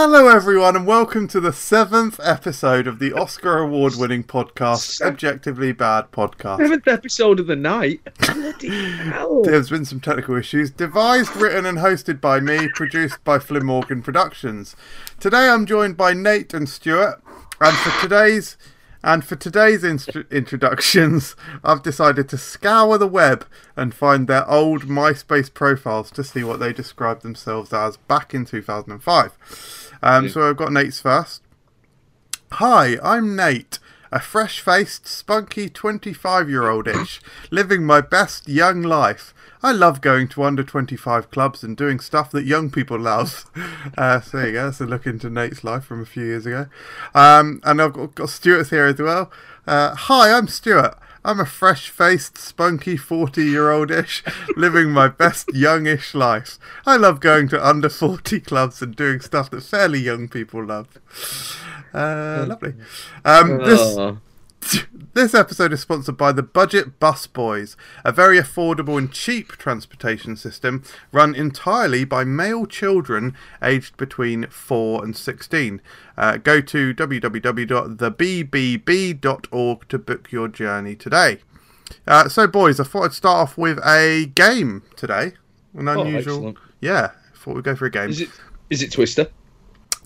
Hello, everyone, and welcome to the seventh episode of the Oscar award winning podcast, Objectively Bad Podcast. Seventh episode of the night. There's been some technical issues. Devised, written, and hosted by me, produced by Flynn Morgan Productions. Today I'm joined by Nate and Stuart, and for today's. And for today's introductions, I've decided to scour the web and find their old MySpace profiles to see what they described themselves as back in 2005. Um, so I've got Nate's first. Hi, I'm Nate, a fresh faced, spunky 25 year old ish, living my best young life. I love going to under 25 clubs and doing stuff that young people love. Uh, so there you go, that's a look into Nate's life from a few years ago. Um, and I've got, got Stuart's here as well. Uh, hi, I'm Stuart. I'm a fresh faced, spunky 40 year old ish, living my best youngish life. I love going to under 40 clubs and doing stuff that fairly young people love. Uh, lovely. Um, this, Oh. this episode is sponsored by the Budget Bus Boys, a very affordable and cheap transportation system run entirely by male children aged between 4 and 16. Uh, go to www.thebbb.org to book your journey today. Uh, so, boys, I thought I'd start off with a game today. An Oh, unusual. excellent. yeah, thought we'd go for a game. Is it is it Twister?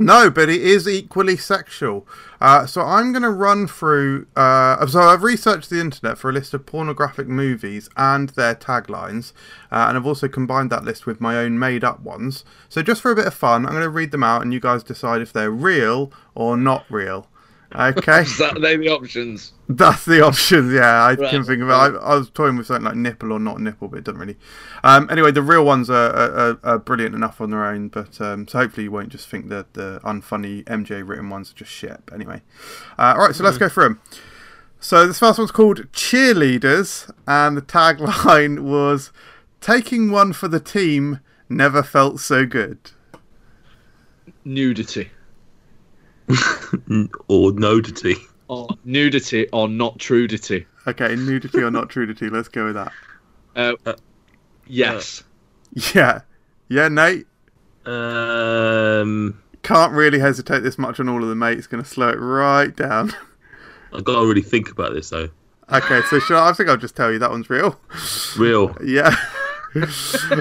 No, but it is equally sexual. Uh, so I'm going to run through. Uh, so I've researched the internet for a list of pornographic movies and their taglines, uh, and I've also combined that list with my own made-up ones. So just for a bit of fun, I'm going to read them out, and you guys decide if they're real or not real. Okay, Is that they the options? that's the options. Yeah, I Right. can think of it. I, I was toying with something like nipple or not nipple, but it doesn't really. Um, anyway, the real ones are, are, are, are brilliant enough on their own, but um, so hopefully you won't just think that the unfunny MJ written ones are just shit. But anyway, uh, all right, so let's go through them. So this first one's called Cheerleaders, and the tagline was "Taking one for the team never felt so good." Nudity. or nudity. Or nudity or not trudity. Okay, nudity or not trudity? Let's go with that. Uh, Uh, yes. Yeah, yeah, Nate. Um, Can't really hesitate this much on all of them, mate. It's going to slow it right down. I've gotta really think about this though. Okay, so shall I, I think I'll just tell you that one's real. Real. Yeah.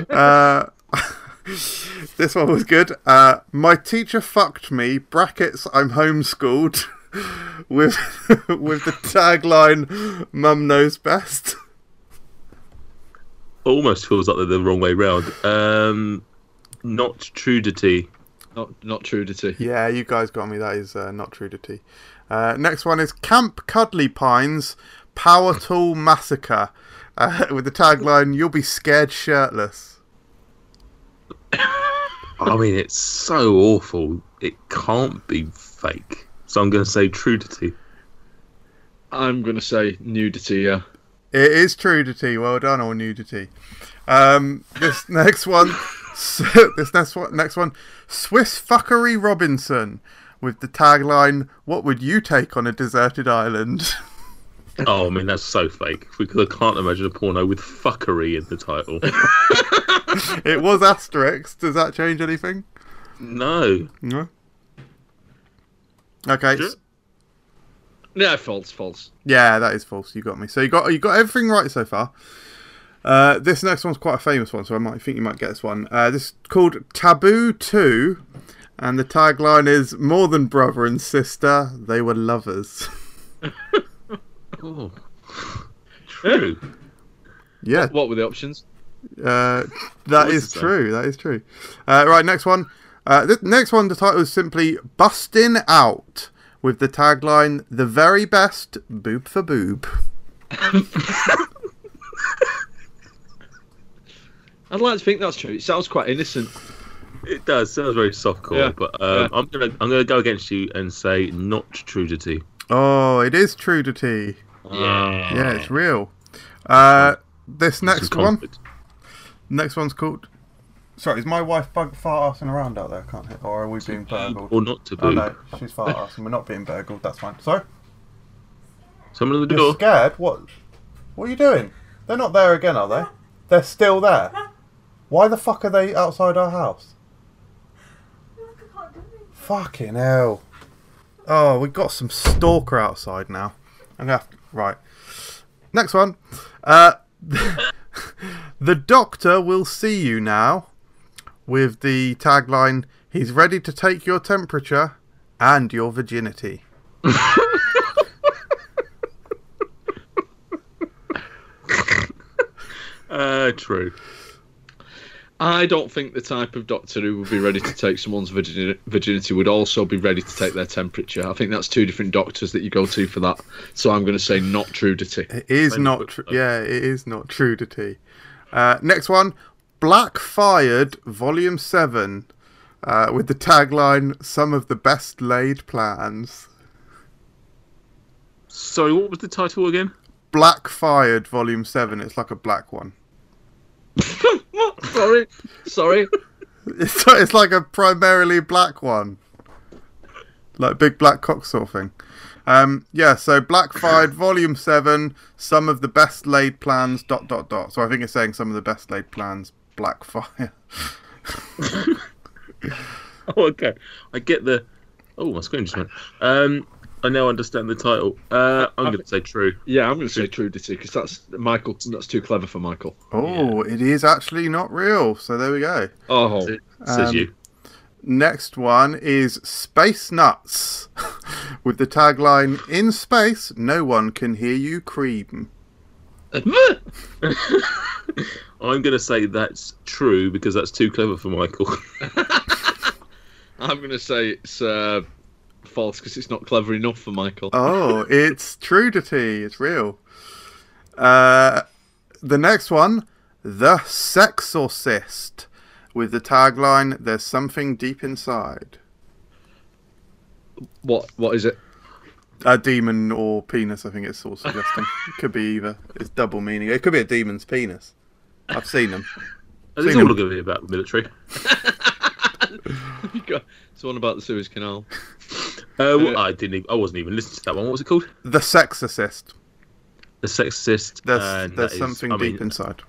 uh, this one was good. Uh, my teacher fucked me. Brackets. I'm homeschooled. With with the tagline, "Mum knows best." Almost feels like they're the wrong way round. Um, not trudity. Not not trudity. Yeah, you guys got me. That is uh, not trudity. Uh, next one is Camp Cuddly Pines Power Tool Massacre uh, with the tagline, You'll be scared shirtless. I mean, it's so awful. It can't be fake. So I'm gonna say trudity. I'm gonna say nudity. Yeah. It is trudity. Well done, or nudity. Um, this next one, this next one, next one, Swiss Fuckery Robinson with the tagline, What would you take on a deserted island? Oh, I mean that's so fake. Because I can't imagine a porno with fuckery in the title. it was asterisk. Does that change anything? no. No. Okay. Sure. s- Yeah, false, false. Yeah, that is false. You got me. So you got you got everything right so far. Uh, this next one's quite a famous one, so I might think you might get this one. Uh, this is called Taboo Two, and the tagline is "More than brother and sister, they were lovers." Oh. True. yeah, What were the options? uh, that What is is that? true. That is true. Uh, right, next one. Uh, this next one, the title is simply "Busting Out" with the tagline "The very best boob for boob." I'd like to think that's true. It sounds quite innocent. It does. Sounds very softcore, Yeah, but um, yeah. I'm gonna I'm gonna go against you and say not trudity. Oh, it is trudity. Yeah. Yeah, it's real. Uh, this next one. Next one's called. Sorry, is my wife bug fart arsing around out there? Can't hit, or are we being burgled? Or not to Oh no, she's fart arsing. We're not being burgled. That's fine. Sorry, Someone at the you're door. scared? What? What are you doing? They're not there again, are they? They're still there. Why the fuck are they outside our house? Look, I can't do Fucking hell. Oh, we've got some stalker outside now. I'm gonna have to, right. Next one. Uh, the doctor will see you now with the tagline He's ready to take your temperature and your virginity. Uh, true. I don't think the type of doctor who would be ready to take someone's virgini- virginity would also be ready to take their temperature. I think that's two different doctors that you go to for that. So I'm going to say not Trudity. It is Same not with- true. Yeah, it is not Trudity. Uh, next one Black Fired, Volume 7, uh, with the tagline Some of the Best Laid Plans. Sorry, what was the title again? Black Fired, Volume 7. It's like a black one. sorry, sorry. It's, it's like a primarily black one. Like big black cock sort of thing. Um, yeah, so Black Fired, Volume 7, Some of the Best Laid Plans, dot, dot, dot. So I think it's saying some of the best laid plans, Black Fire. Oh, okay. I get the. Oh, my screen just went. Um, I now understand the title. Uh, I'm going to say true. Yeah, I'm going to say Trudity because that's Michael. That's too clever for Michael. Oh, it is actually not real. So there we go. Oh, It says Um, you. Next one is Space Nuts with the tagline In space, no one can hear you cream. I'm going to say that's true because that's too clever for Michael. I'm going to say it's uh, false because it's not clever enough for Michael. Oh, it's Trudity. It's real. Uh, the next one, The Sexorcist with the tagline There's something deep inside. What? What is it? A demon or penis, I think it's all suggesting. it could be either. It's double meaning. It could be a demon's penis. I've seen them. It's all going to be about the military. You It's one about the Suez Canal. Uh, well, I didn't. Even, I wasn't even listening to that one. What was it called? The Sexorcist. The Sexorcist. There's, and there's that is- something I deep mean, inside.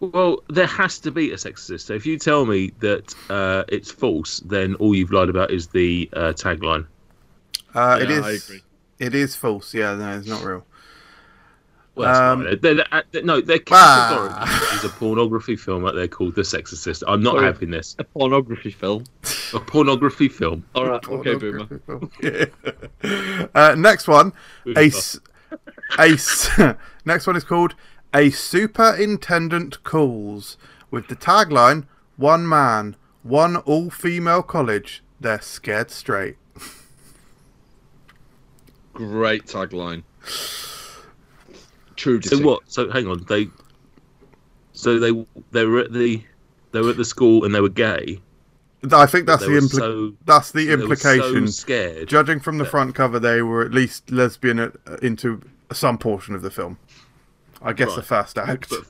Well, there has to be a sexorcist. So if you tell me that uh, it's false, then all you've lied about is the uh, tagline. Uh, it Yeah, is. I agree. It is false. Yeah, no, it's not real. Well, Um, not- they're, they're, they're- no, they're Ah. categorically is a pornography film out there called The Sexorcist. I'm not Sorry. having this. A pornography film. A pornography film. All right. Okay, Boomer. uh, next one, Boomer. a, s- a s- next one is called a superintendent calls with the tagline "One man, one all-female college. They're scared straight." Great tagline. Trudity. So what? So hang on. They. So they they were at the they were at the school and they were gay. I think that's the were impli- so that's the they implication. so scared. Judging from the front cover, they were at least lesbian uh, into some portion of the film. I guess the Right. first act. but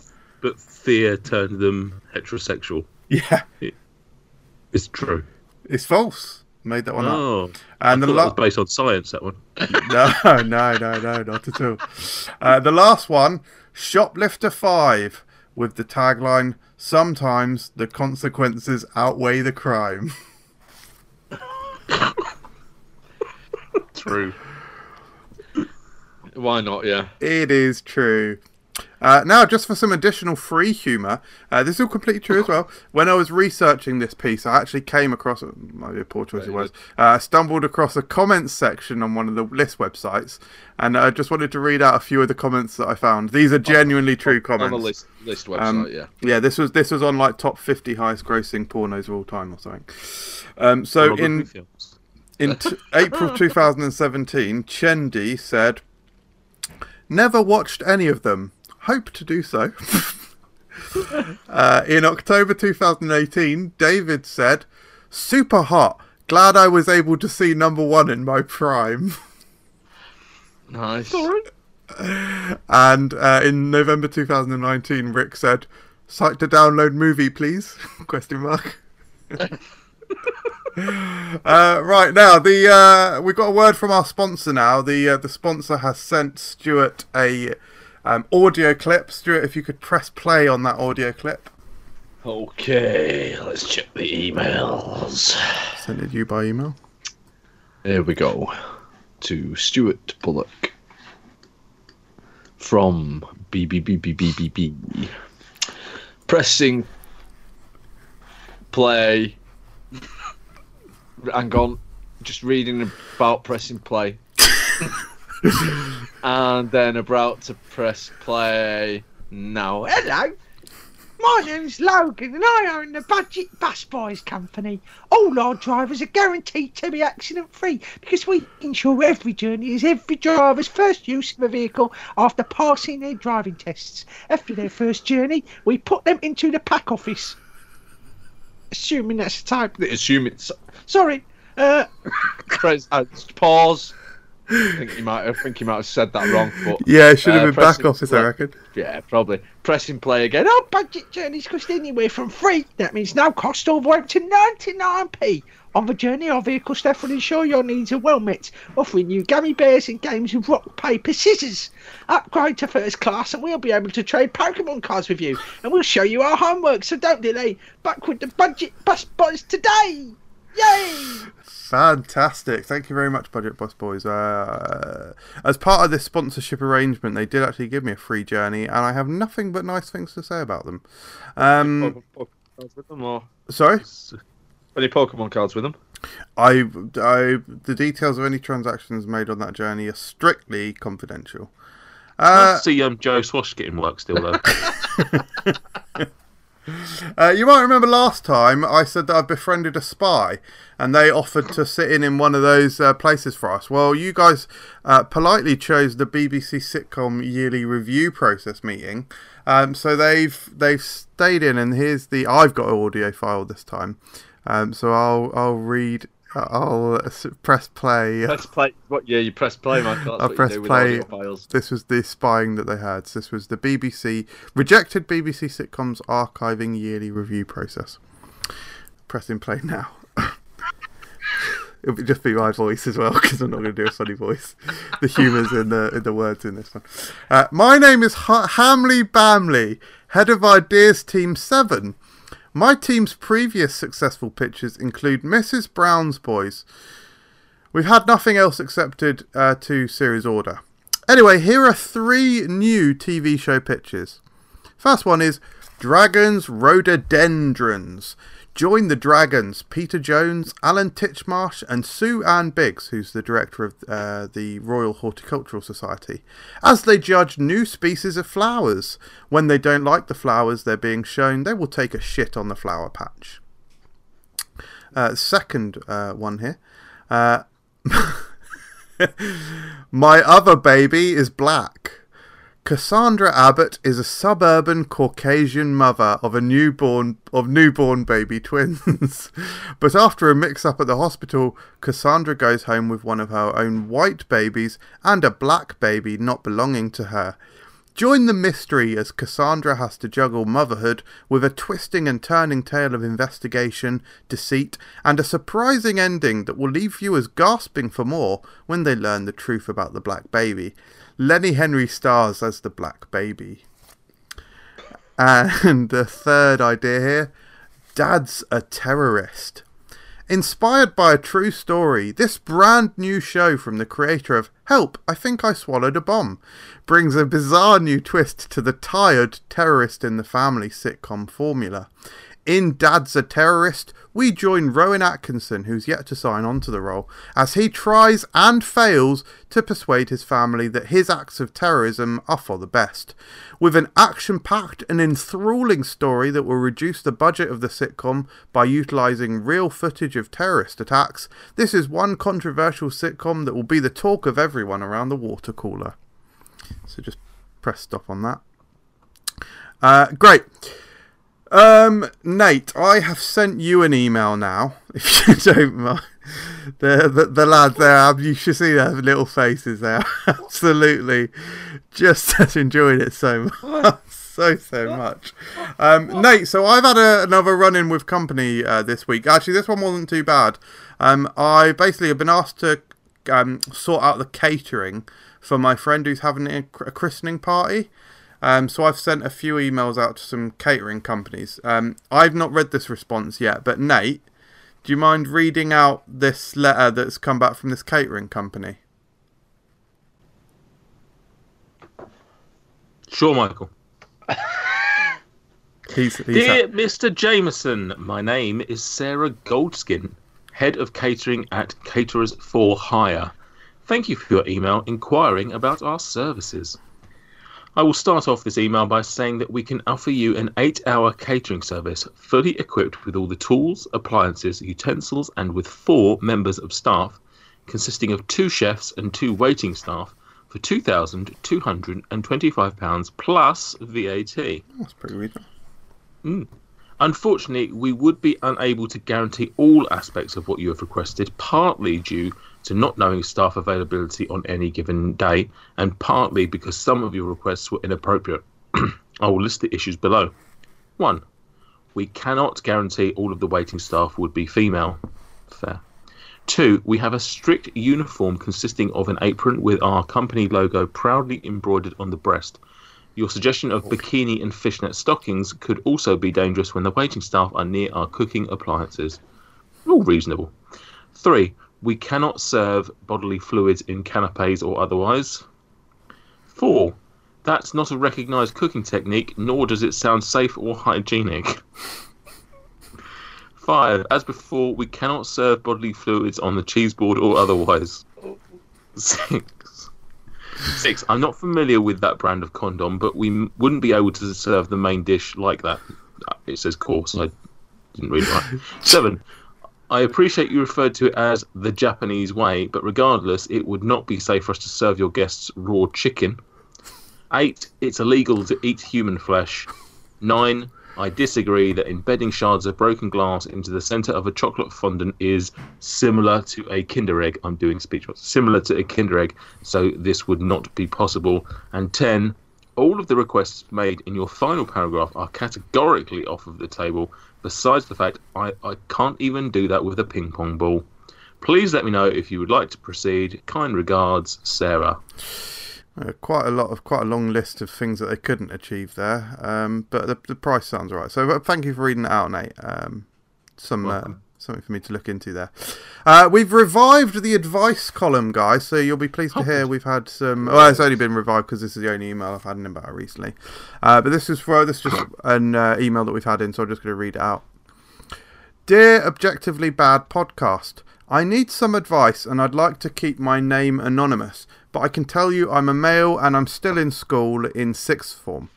but fear turned them heterosexual. Yeah, It's true. it's false. Made that one up. Oh, And I the thought that la- based on science. That one. no, no, no, no, not at all. Uh, the last one, Shoplifter 5, with the tagline, Sometimes the consequences outweigh the crime. True. Why not? Yeah. It is true. Uh, now, just for some additional free humour, uh, this is all completely true as well. When I was researching this piece, I actually came across, might be a poor choice it was, uh, I stumbled across a comments section on one of the list websites, and I just wanted to read out a few of the comments that I found. These are genuinely true comments. On the list list website. Um, yeah. Yeah, this was this was on like top fifty highest grossing pornos of all time or something. Um, so in in t- April 2017, Chendi said, "Never watched any of them. Hope to do so." uh, in October 2018, David said, "Super hot. Glad I was able to see number one in my prime." Nice. And uh, in November 2019, Rick said, "Site to download movie, please?" Question mark. uh, right now, the uh, we've got a word from our sponsor now. The uh, the sponsor has sent Stuart a um, audio clip. Stuart, if you could press play on that audio clip. Okay, let's check the emails. Sent it to you by email. Here we go. To Stuart Bullock from BBBBBBB. Pressing play. Hang on. Just reading about pressing play. and then about to press play now. Hello. My name's Logan and I own the Budget Bus Boys Company. All our drivers are guaranteed to be accident free because we ensure every journey is every driver's first use of a vehicle after passing their driving tests. After their first journey, we put them into the pack office. Assuming that's the type. Assume it's Sorry. Uh, press. Uh, pause. I think you might. I think you might have said that wrong, but Yeah, it should have Uh, been back pressing office, I reckon. yeah, probably pressing play again. no budget journeys cost anywhere from free. That means now cost all the way up to 99p. On the journey, our vehicle staff will ensure your needs are well met, offering you gummy bears and games of rock, paper, scissors. Upgrade to first class and we'll be able to trade Pokemon cards with you, and we'll show you our homework, so don't delay. Back with the budget bus boys today! Yay! Fantastic. Thank you very much, Budget Bus Boys. Uh, as part of this sponsorship arrangement, they did actually give me a free journey, and I have nothing but nice things to say about them. Um, with them, or sorry? any Pokemon cards with them? I, I, the details of any transactions made on that journey are strictly confidential. Nice Uh, to see um, Joe Swash getting work still though. uh, you might remember last time I said that I befriended a spy, and they offered to sit in in one of those uh, places for us. Well, you guys uh, politely chose the BBC sitcom yearly review process meeting, um, so they've they've stayed in, and here's the I've got an audio file this time, um, so I'll I'll read. I'll press play. Press play. What? Yeah, you press play, Michael. That's I'll press you do with play. This was the spying that they had. So this was the BBC rejected BBC sitcoms archiving yearly review process. Pressing play now. It'll just be my voice as well because I'm not going to do a funny voice. The humour's in the in the words in this one. Uh, my name is ha- Hamley Bamley, head of Ideas Team Seven. My team's previous successful pitches include Mrs. Brown's Boys. We've had nothing else accepted uh, to series order. Anyway, here are three new TV show pitches. First one is Dragons Rhododendrons. Join the Dragons, Peter Jones, Alan Titchmarsh, and Sue Ann Biggs, who's the director of uh, the Royal Horticultural Society, as they judge new species of flowers. When they don't like the flowers they're being shown, they will take a shit on the flower patch. Uh, second uh, one here. Uh, My other baby is black. Cassandra Abbott is a suburban Caucasian mother of a newborn of newborn baby twins. but after a mix-up at the hospital, Cassandra goes home with one of her own white babies and a black baby not belonging to her. Join the mystery as Cassandra has to juggle motherhood with a twisting and turning tale of investigation, deceit, and a surprising ending that will leave viewers gasping for more when they learn the truth about the black baby. Lenny Henry stars as the black baby. And the third idea here Dad's a terrorist. Inspired by a true story, this brand new show from the creator of Help, I Think I Swallowed a Bomb brings a bizarre new twist to the tired terrorist in the family sitcom formula. In Dad's a Terrorist, we join Rowan Atkinson, who's yet to sign on to the role, as he tries and fails to persuade his family that his acts of terrorism are for the best. With an action packed and enthralling story that will reduce the budget of the sitcom by utilising real footage of terrorist attacks, this is one controversial sitcom that will be the talk of everyone around the water cooler. So just press stop on that. Uh, great. Um, Nate, I have sent you an email now, if you don't mind. The, the, the lads there, um, you should see their little faces there. Absolutely just enjoying it so much. So, so much. Um, Nate, so I've had a, another run in with company uh, this week. Actually, this one wasn't too bad. Um, I basically have been asked to um, sort out the catering for my friend who's having a christening party. Um, so I've sent a few emails out to some catering companies. Um, I've not read this response yet, but Nate, do you mind reading out this letter that's come back from this catering company? Sure, Michael. He's, he's Dear Mr. Jameson, my name is Sarah Goldskin, head of catering at Caterers for Hire. Thank you for your email inquiring about our services. I will start off this email by saying that we can offer you an eight hour catering service fully equipped with all the tools, appliances, utensils, and with four members of staff, consisting of two chefs and two waiting staff, for £2,225 plus VAT. That's pretty reasonable. Hmm. Unfortunately, we would be unable to guarantee all aspects of what you have requested, partly due to not knowing staff availability on any given day, and partly because some of your requests were inappropriate. I will list the issues below. 1. We cannot guarantee all of the waiting staff would be female. Fair. 2. We have a strict uniform consisting of an apron with our company logo proudly embroidered on the breast. Your suggestion of bikini and fishnet stockings could also be dangerous when the waiting staff are near our cooking appliances. All reasonable. Three, we cannot serve bodily fluids in canapes or otherwise. Four, that's not a recognised cooking technique, nor does it sound safe or hygienic. Five, as before, we cannot serve bodily fluids on the cheese board or otherwise. Six, Six, I'm not familiar with that brand of condom, but we m- wouldn't be able to serve the main dish like that. Uh, It says course, I didn't read right. Seven, I appreciate you referred to it as the Japanese way, but regardless, it would not be safe for us to serve your guests raw chicken. Eight, it's illegal to eat human flesh. Nine, I disagree that embedding shards of broken glass into the center of a chocolate fondant is similar to a Kinder Egg. I'm doing speech. Similar to a Kinder Egg, so this would not be possible. And 10. All of the requests made in your final paragraph are categorically off of the table, besides the fact I, I can't even do that with a ping pong ball. Please let me know if you would like to proceed. Kind regards, Sarah. Uh, quite a lot of quite a long list of things that they couldn't achieve there, um, but the, the price sounds right. So uh, thank you for reading it out, Nate. Um, some uh, Welcome. Something for me to look into there. Uh, we've revived the advice column, guys. So you'll be pleased to Oh, hear we've had some. Well, it's only been revived because this is the only email I've had in about recently. Uh, but this is for this is just an uh, email that we've had in, so I'm just going to read it out. Dear Objectively Bad Podcast, I need some advice and I'd like to keep my name anonymous, but I can tell you I'm a male and I'm still in school in sixth form.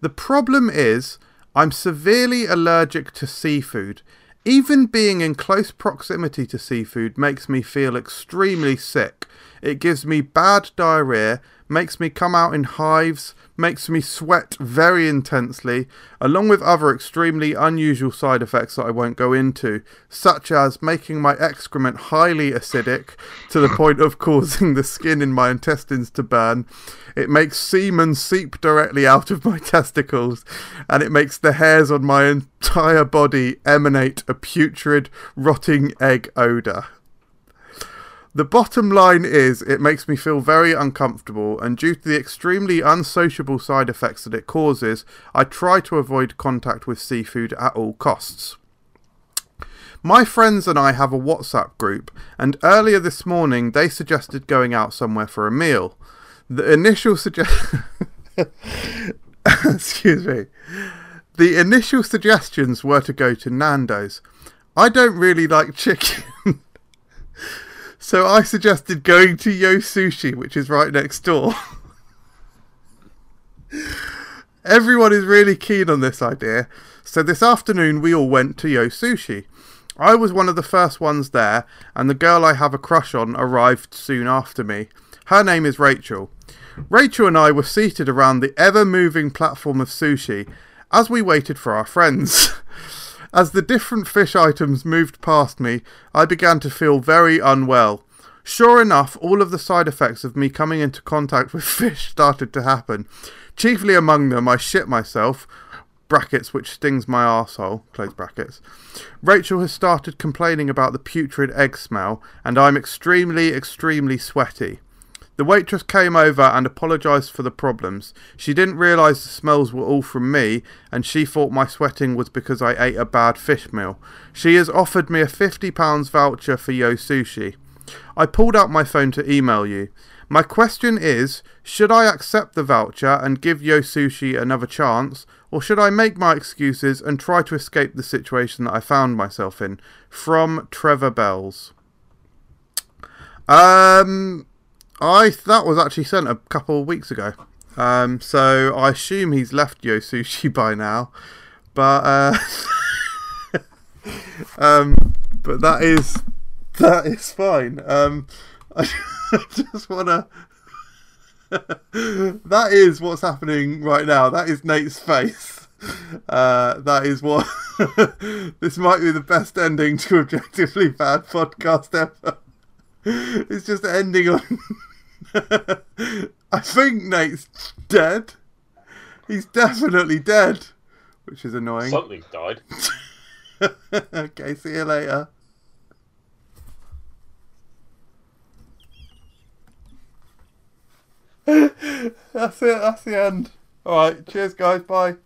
The problem is, I'm severely allergic to seafood. Even being in close proximity to seafood makes me feel extremely sick. It gives me bad diarrhea, makes me come out in hives, makes me sweat very intensely, along with other extremely unusual side effects that I won't go into, such as making my excrement highly acidic to the point of causing the skin in my intestines to burn. It makes semen seep directly out of my testicles, and it makes the hairs on my entire body emanate a putrid, rotting egg odour. The bottom line is, it makes me feel very uncomfortable, and due to the extremely unsociable side effects that it causes, I try to avoid contact with seafood at all costs. My friends and I have a WhatsApp group, and earlier this morning they suggested going out somewhere for a meal. The initial suggestion. Excuse me. The initial suggestions were to go to Nando's. I don't really like chicken. So I suggested going to Yo Sushi, which is right next door. Everyone is really keen on this idea, so this afternoon we all went to Yo Sushi. I was one of the first ones there, and the girl I have a crush on arrived soon after me. Her name is Rachel. Rachel and I were seated around the ever moving platform of sushi as we waited for our friends. As the different fish items moved past me, I began to feel very unwell. Sure enough, all of the side effects of me coming into contact with fish started to happen. Chiefly among them, I shit myself, brackets which stings my arsehole, close brackets. Rachel has started complaining about the putrid egg smell, and I'm extremely, extremely sweaty. The waitress came over and apologised for the problems. She didn't realise the smells were all from me, and she thought my sweating was because I ate a bad fish meal. She has offered me a £50 voucher for Yo Sushi. I pulled out my phone to email you. My question is should I accept the voucher and give Yo Sushi another chance, or should I make my excuses and try to escape the situation that I found myself in? From Trevor Bells. Um, I that was actually sent a couple of weeks ago. Um, so I assume he's left Yo Sushi by now, but uh, um, but that is that is fine. Um, I just wanna. that is what's happening right now. That is Nate's face. Uh, that is what. this might be the best ending to objectively bad podcast ever. It's just ending on. I think Nate's dead. He's definitely dead, which is annoying. Something's died. okay, see you later. that's it. That's the end. All right. Cheers, guys. Bye.